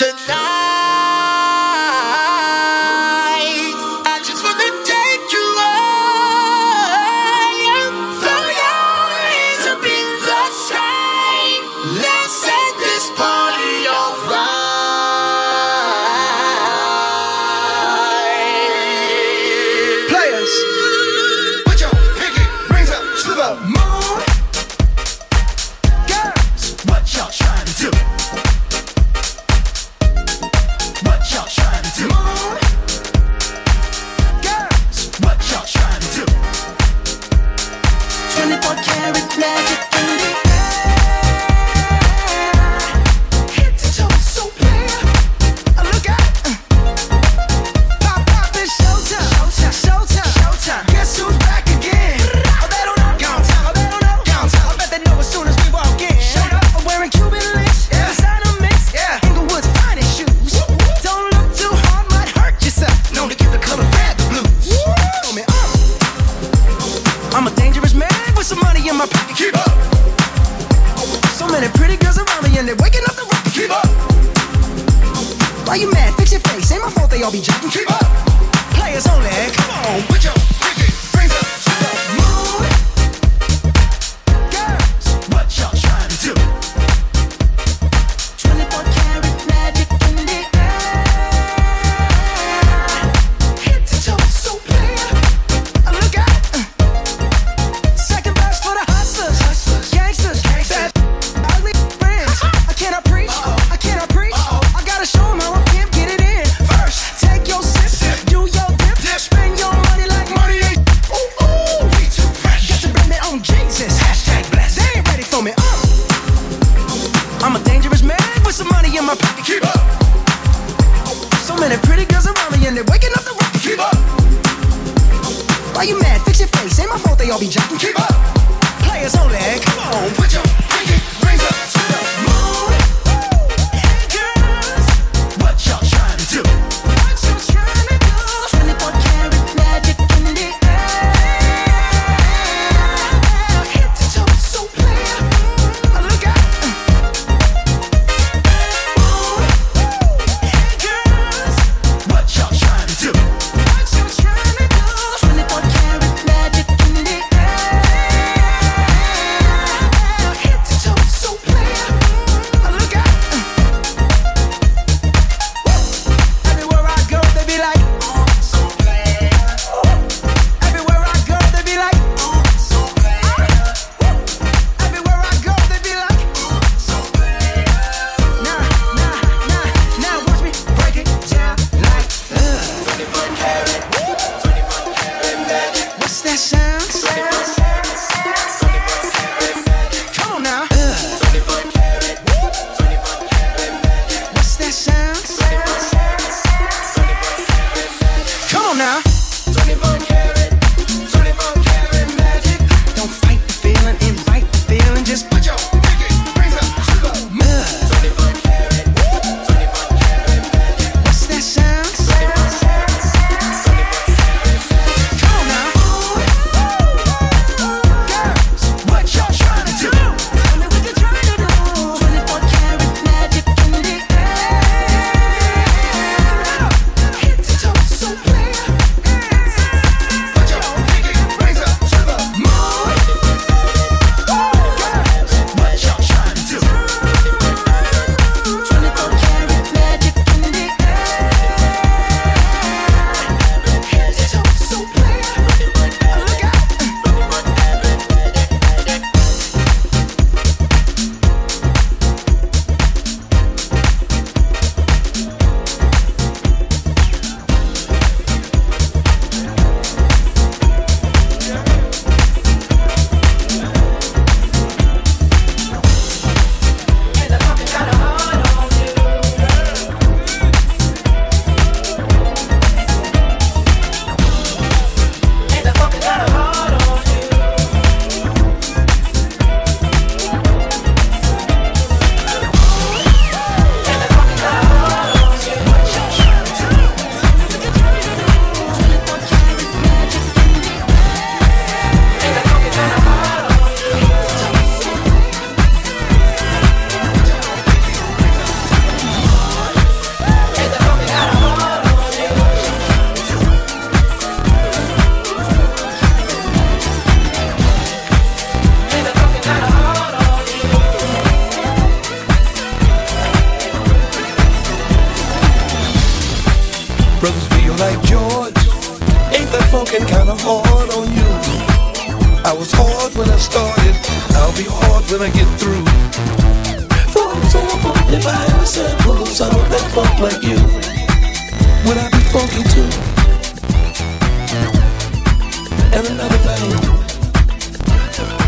tonight.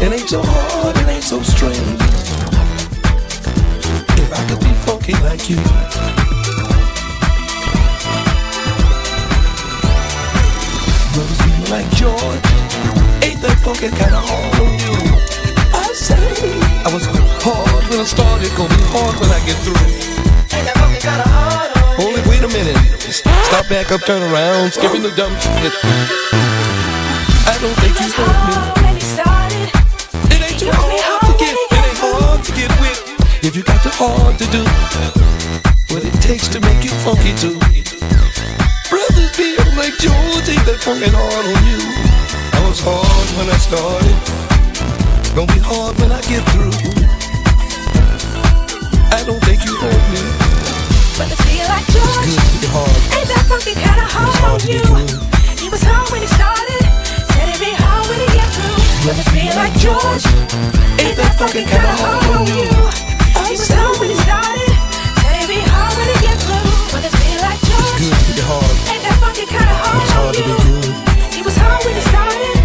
It ain't so hard, it ain't so strange. If I could be funky like you. Brothers feel like George. Ain't that funky kinda hard on you? I say I was hard when I started, gonna be hard when I get through. Ain't that funky kinda hard on? Only wait a minute. Stop back up, turn around, skipping the dumb shit. I don't think you heard me. If you got the hard to do, what it takes to make you funky too. Brothers feel like George ain't that funkin' hard on you. I was hard when I started, gonna be hard when I get through. I don't think you heard me. but it feel like George. Good to be hard. Ain't that funky kinda hard on you? He was hard when he started, said it'd be hard when he get through. But it feel like George. Ain't that funky kinda hard on you? He was when he started, hard when he get through. But it feel like George. Good to be hard. Ain't that funky kinda hard It's hard to be good. He was hard when he started,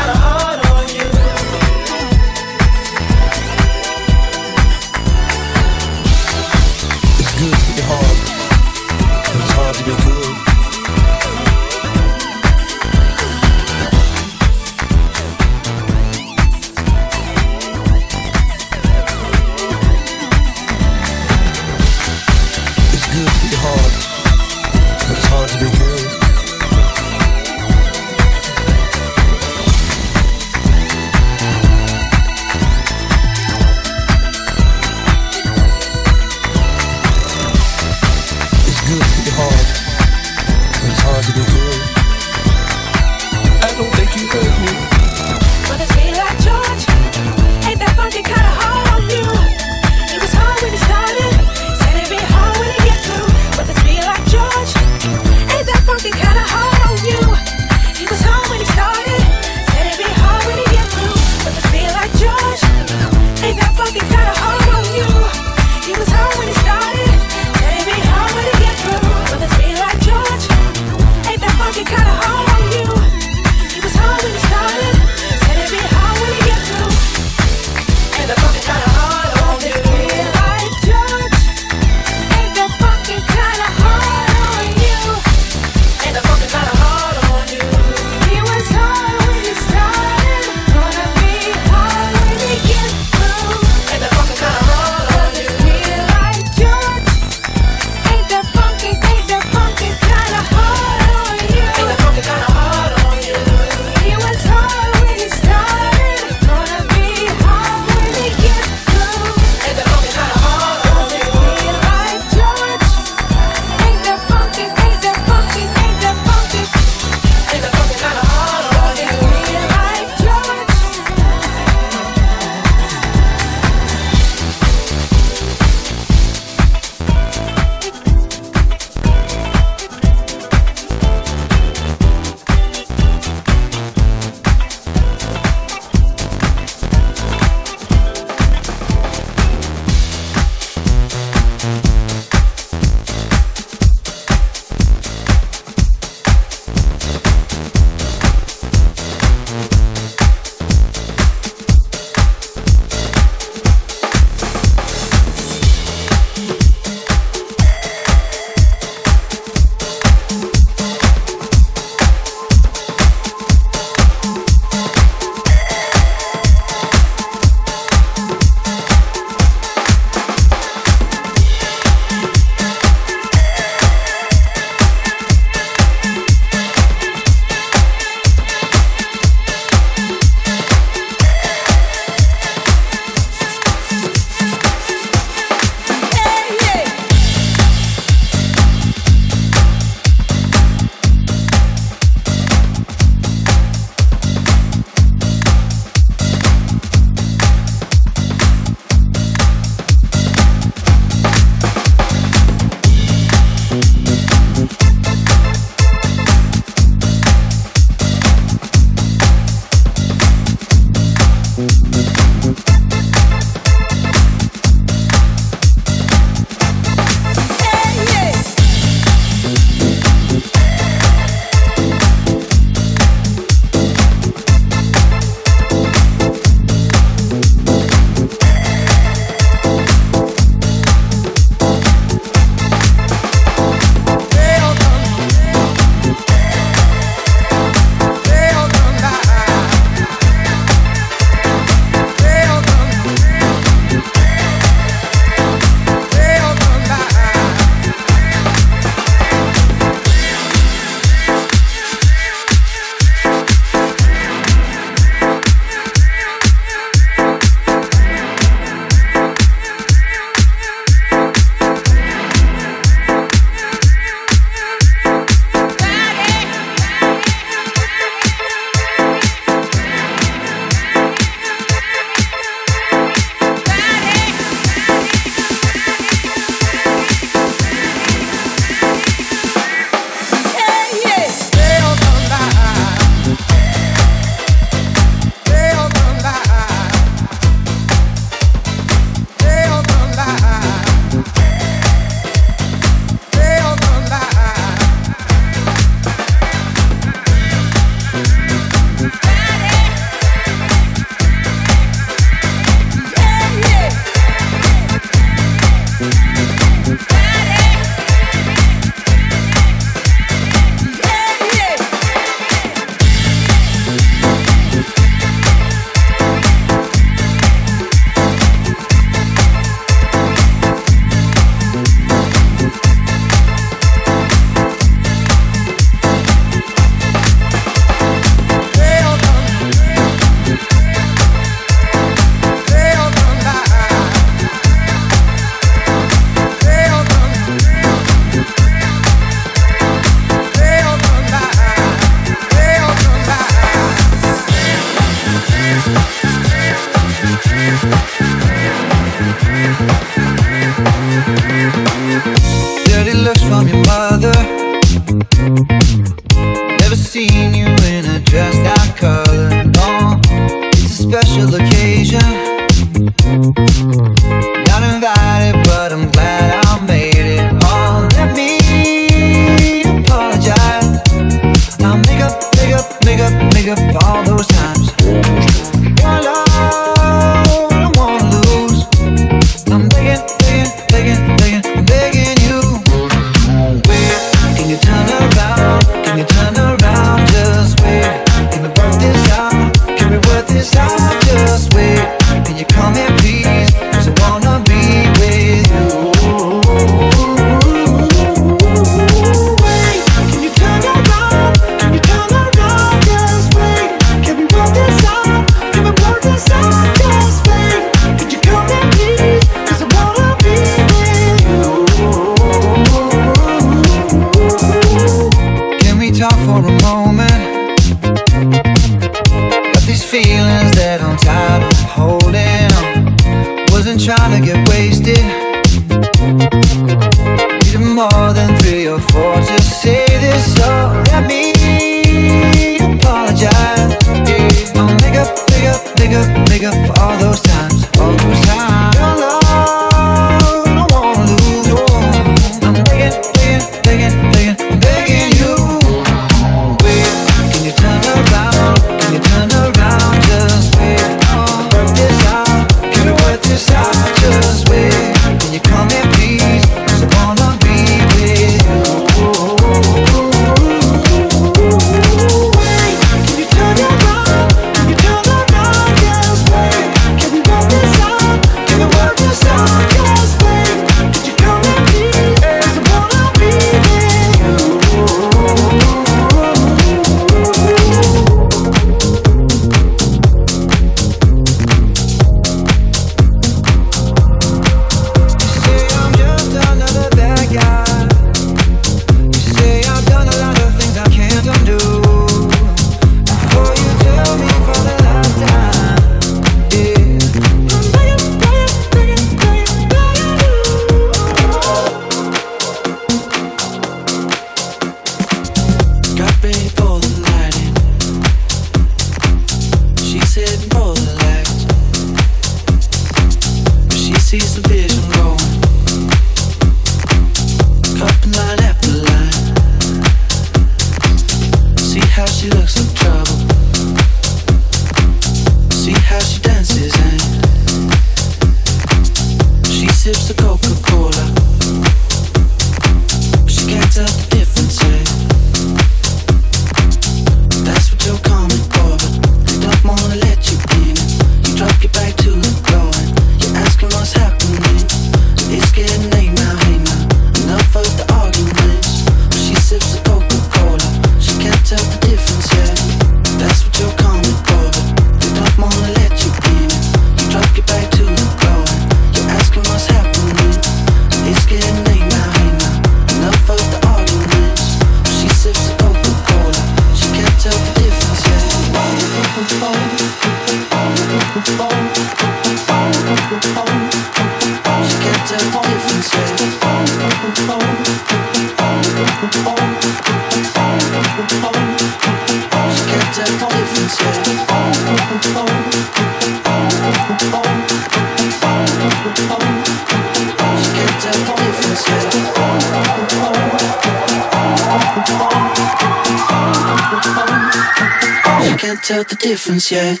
tell the difference yet.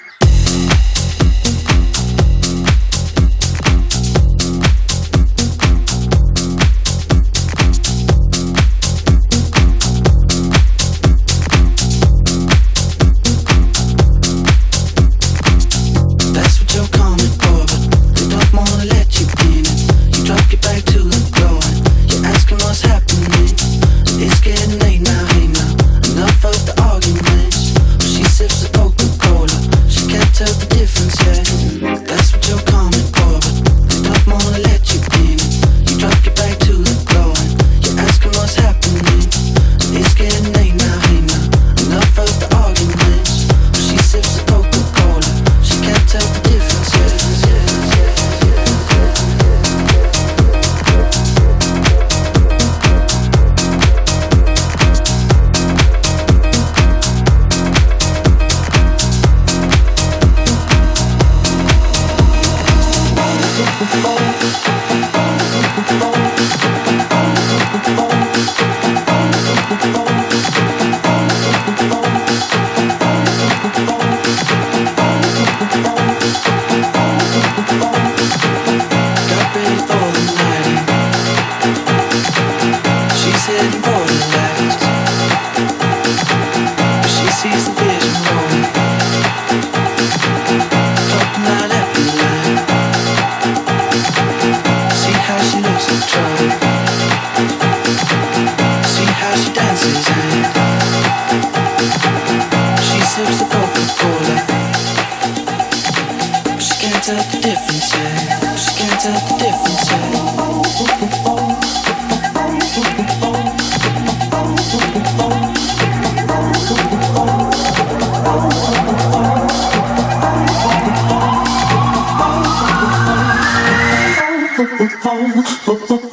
Boop, boop.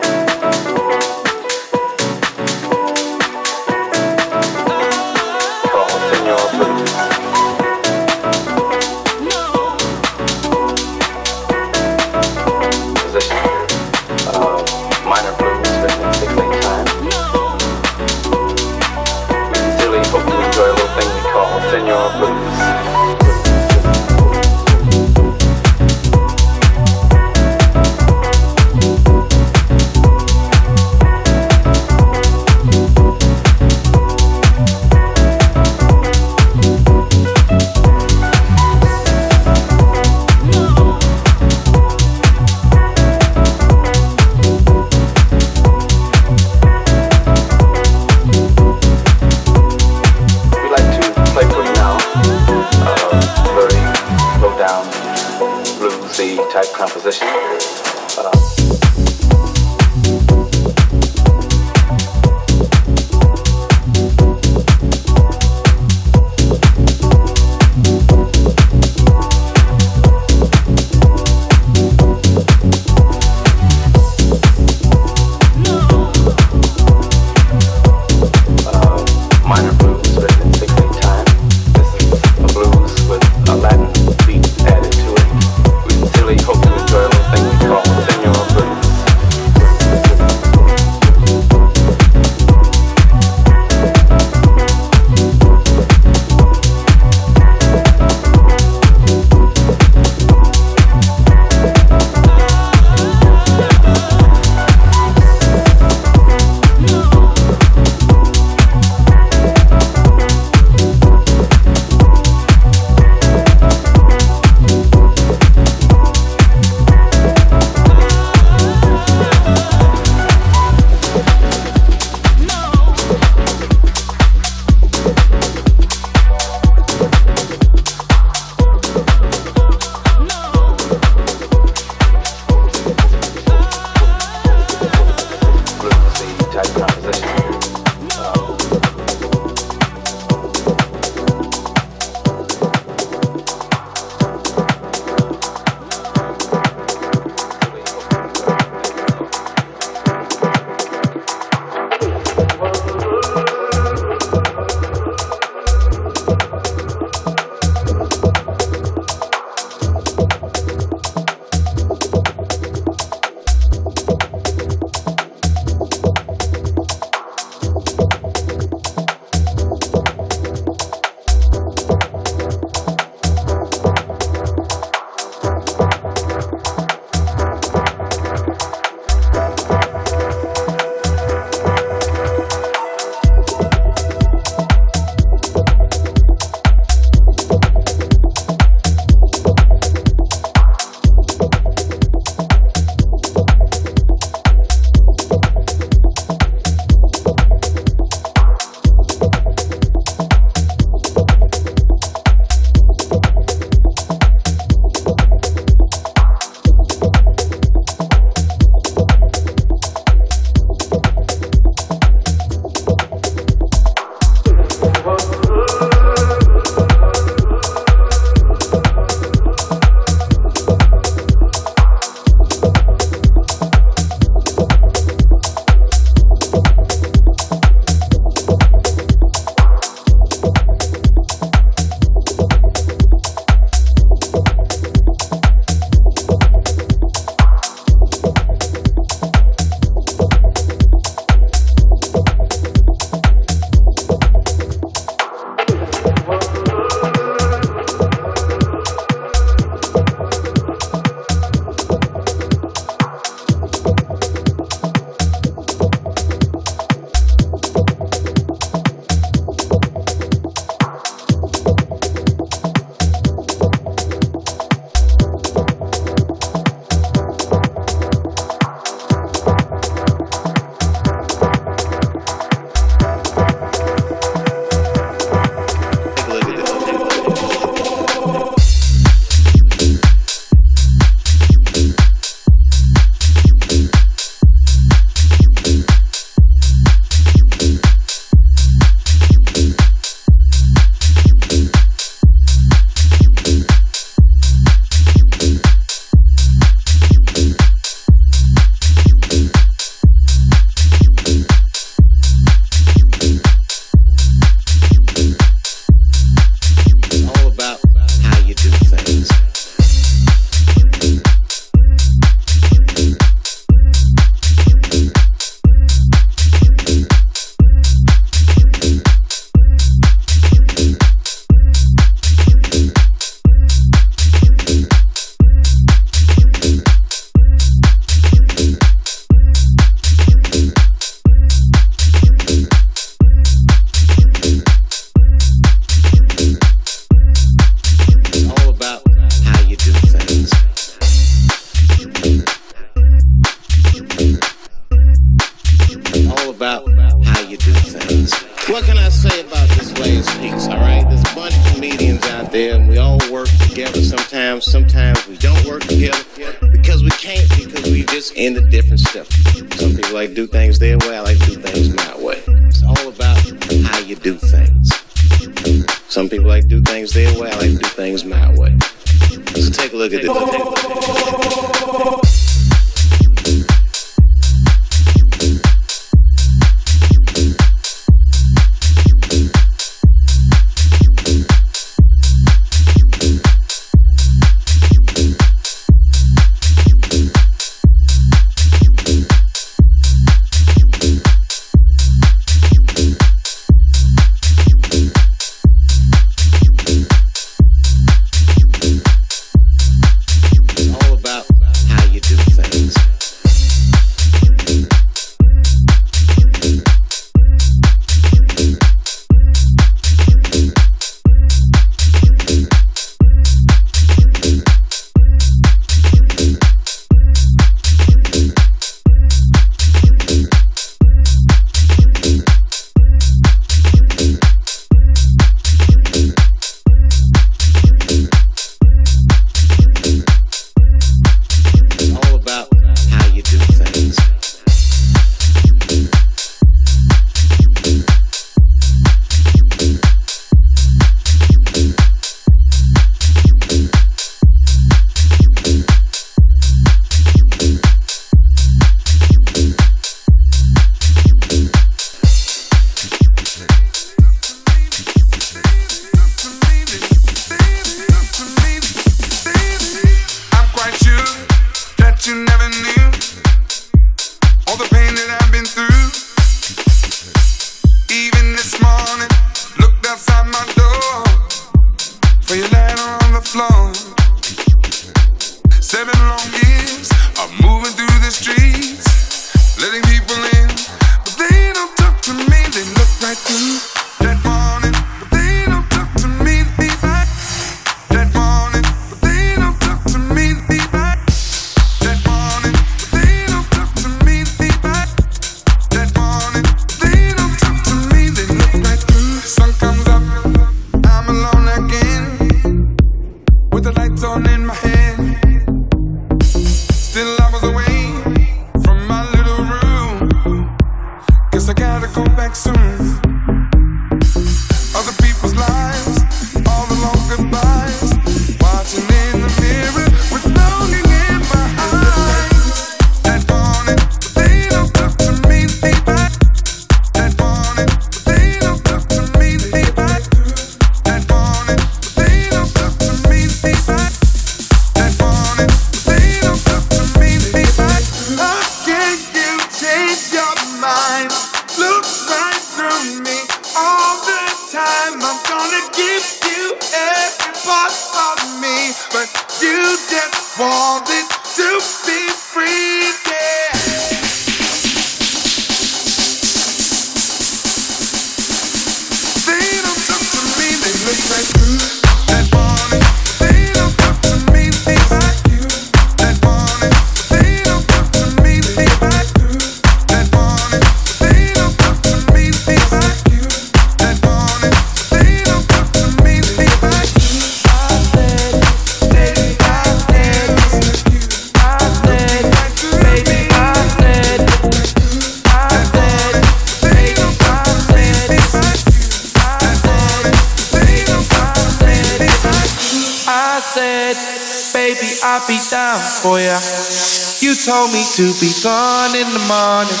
To be gone in the morning.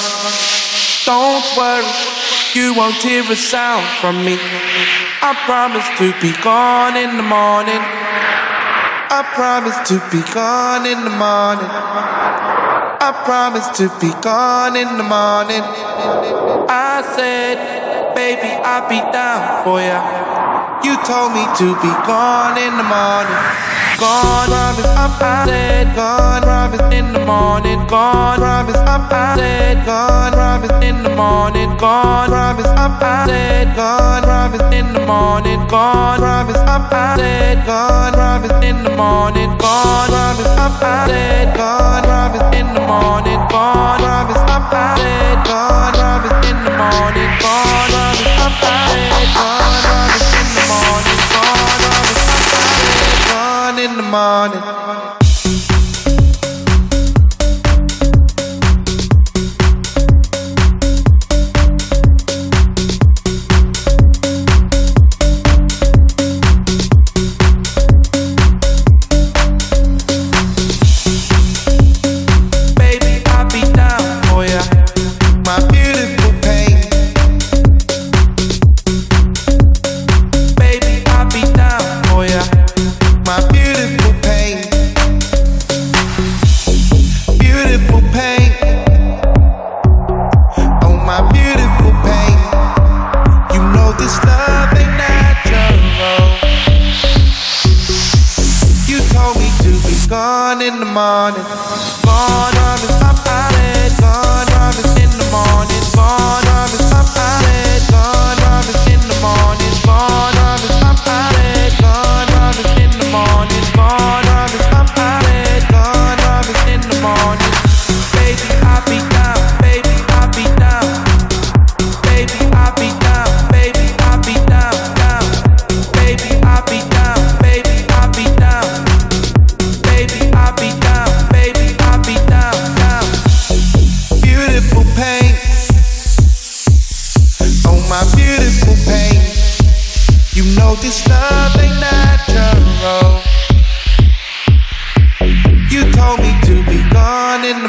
Don't worry, you won't hear a sound from me. I promise to be gone in the morning. I promise to be gone in the morning. I promise to be gone in the morning. I said, baby, I'll be down for ya. You told me to be gone in the morning. Gone, promise up, I said gone, promise in the morning. Gone, promise up, I said gone, promise in the morning. Gone, promise up, I said gone, promise in the morning. Gone, promise up, I said gone, promise in the morning. Gone, promise up, I said gone, promise in the morning. Gone, promise up, I said gone, promise in the morning. Gone, promise up. won't hear a sound from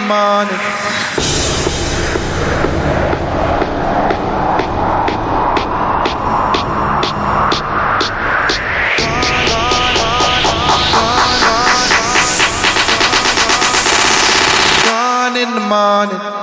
me. I